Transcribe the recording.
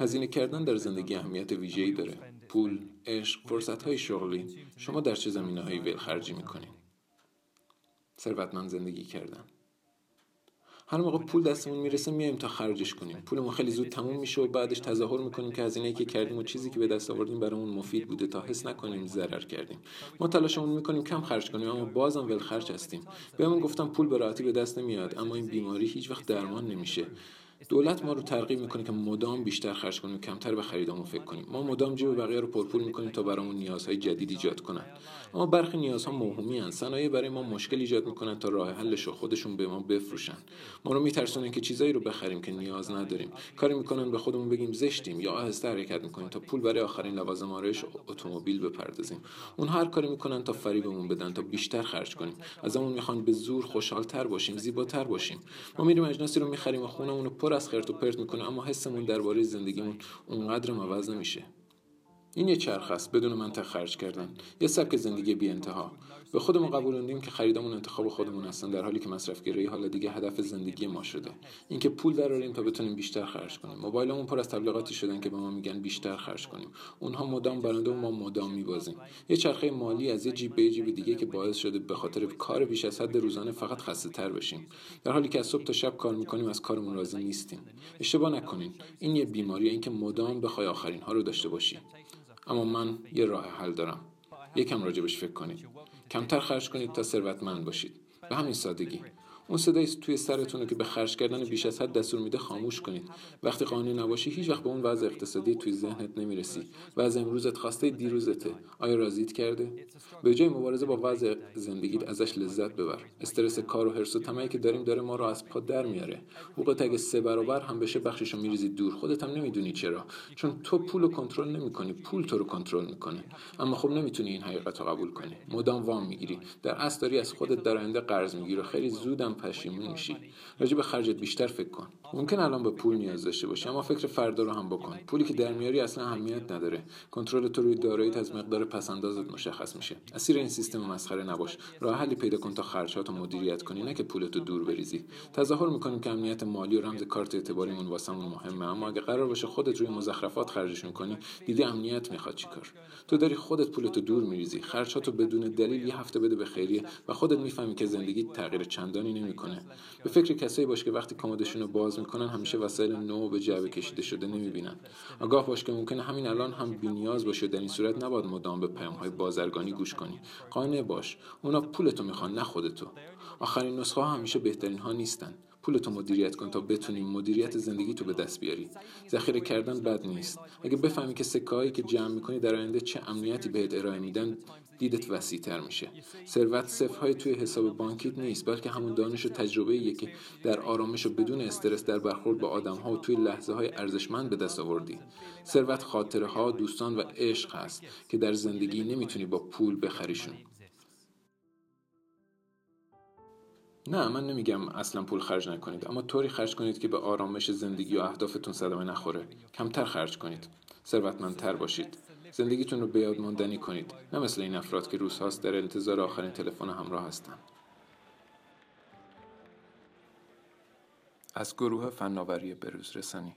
هزینه کردن در زندگی اهمیت ویژه‌ای داره. پول عشق فرصت‌های شغلی. شما در چه زمینه‌هایی ولخرجی می‌کنین ثروتمند زندگی کردن. هر موقع پول دستمون می‌رسه میایم تا خرجش کنیم. پولمون خیلی زود تموم میشه و بعدش تظاهر می‌کنیم که هزینه‌ای که کردیم و چیزی که به دست آوردیم برامون مفید بوده. تا حس نکنیم ضرر کردیم. ما تلاشمون می‌کنیم کم خرج کنیم اما بازم ول خرج هستیم. بهمون گفتم پول به راحتی به دست نمیاد اما این بیماری هیچ وقت درمان نمیشه. دولت ما رو ترغیب می‌کنه که مدام بیشتر خرج کنیم کمتر به خریدامون فکر کنیم. ما مدام جیب بقیه رو پرپول می‌کنیم تا برامون نیازهای جدید ایجاد کنن. اما برخی نیازها موهومی هن صنایع برای ما مشکل ایجاد می‌کنن تا راه حلش رو خودشون به ما بفروشن. ما رو میترسونن که چیزایی رو بخریم که نیاز نداریم. کاری می‌کنن به خودمون بگیم زشتیم یا آهسته حرکت می‌کنیم تا پول برای آخرین لوازم آرایش اتومبیل بپردازیم. اون هر کاری می‌کنن تا فریبمون بدن تا بیشتر خرج کنیم. ازمون می‌خوان به زور خوشحالتر باشیم زیباتر باشیم. ما میریم اجناسی رو می‌خریم و خونمون رو پر از خرت و پرت می‌کنه اما حسمون درباره زندگیمون اونقدر عوض نمیشه. این یه چرخ است بدون منطق خرج کردن. یه سبک زندگی بی انتها به خودمون قبولوندیم که خریدمون انتخاب خودمون هستن در حالی که مصرفگرایی حالا دیگه هدف زندگی ما شده. اینکه پول دراریم تا بتونیم بیشتر خرج کنیم. موبایلمون پر از تبلیغاتی شدن که به ما میگن بیشتر خرج کنیم. اونها مدام برنده و ما مدام میبازیم. یه چرخه مالی از یه جیب به جیب دیگه که باعث شده به خاطر کار بیش از حد روزانه فقط خسته تر بشیم. در حالی که از صبح تا شب کار می‌کنیم از کارمون راضی نیستیم. اشتباه نکنین. این یه بیماری اینکه مدام بخوای آخرین ها رو داشته باشی. اما من یه راه حل دارم. یکم راجبش فکر کنید. کمتر خرج کنید تا ثروتمند باشید. به همین سادگی. اون صدایی توی سرتونه که به خرج کردن بیش از حد دستور میده خاموش کنید. وقتی قانونی نباشی هیچ وقت به اون وضع اقتصادی توی ذهنت نمی‌رسی وضع امروزت خواسته دیروزته. آیا راضیت کرده؟ به جای مبارزه با وضع زندگیت ازش لذت ببر. استرس کار و حرص و طمعی که داریم داره ما رو از پا در میاره. حقوقت اگه سه برابر هم بشه بخششو میریزی دور. خودت هم نمی‌دونی چرا. چون تو پول رو کنترل نمی‌کنی پول تو رو کنترل می‌کنه. اما خب نمی‌تونی این حقیقت رو قبول کنی. مدام وام می‌گیری. در اصل داری از خودت در آینده قرض می‌گیری خیلی زودم پشیمون میشی. راجع به خرجت بیشتر فکر کن. ممکن الان به پول نیاز داشته باشی اما فکر فردا رو هم بکن. پولی که در میاری اصلا اهمیت نداره. کنترل تو روی داراییت از مقدار پسندازت مشخص میشه. اسیر این سیستم مسخره نباش. راه حلی پیدا کن تا خرجات مدیریت کنی نه که پولتو دور بریزی. تظاهر می‌کنیم که امنیت مالی و رمز کارت اعتباریمون واسمون مهمه اما اگه قرار باشه خودت روی مزخرفات خرجشون کنی دیدی امنیت می‌خواد چیکار تو داری خودت پولتو دور میریزی. خرجاتو بدون دلیل یه هفته بده به خیریه و خودت می‌فهمی که زندگی تغییر چندانی نمی‌کنه به فکر کسایی باش که وقتی کمدشون رو باز می‌کنن همیشه وسایل نو به جعبه کشیده شده نمی‌بینن. آگاه باش که ممکنه همین الان هم بینیاز باشه. در این صورت نباید مدام به پیام های بازرگانی گوش کنی. قانع باش. اونا پولتو می‌خوان نه خودتو. آخرین نسخه ها همیشه بهترین ها نیستن. پولتو مدیریت کن تا بتونی مدیریت زندگی تو به دست بیاری ذخیره کردن بد نیست. اگه بفهمی که سکه که جمع می‌کنی در آینده چه امنیتی بهت ارائه میدن دیدت وسیع تر میشه. ثروت صفرهای توی حساب بانکیت نیست بلکه همون دانش و تجربه که در آرامش و بدون استرس در برخورد با آدم ها و توی لحظه های ارزشمند به دست آوردی. ثروت خاطره ها دوستان و عشق هست که در زندگی نمی‌تونی با پول بخریشون. نه من نمیگم اصلا پول خرج نکنید اما طوری خرج کنید که به آرامش زندگی و اهدافتون صدمه نخوره. کمتر خرج کنید. ثروتمندتر باشید. زندگیتون رو به یاد ماندنی کنید. نه مثل این افراد که روزهاست در انتظار آخرین تلفن همراه هستند از گروه فناوری بروز رسانی.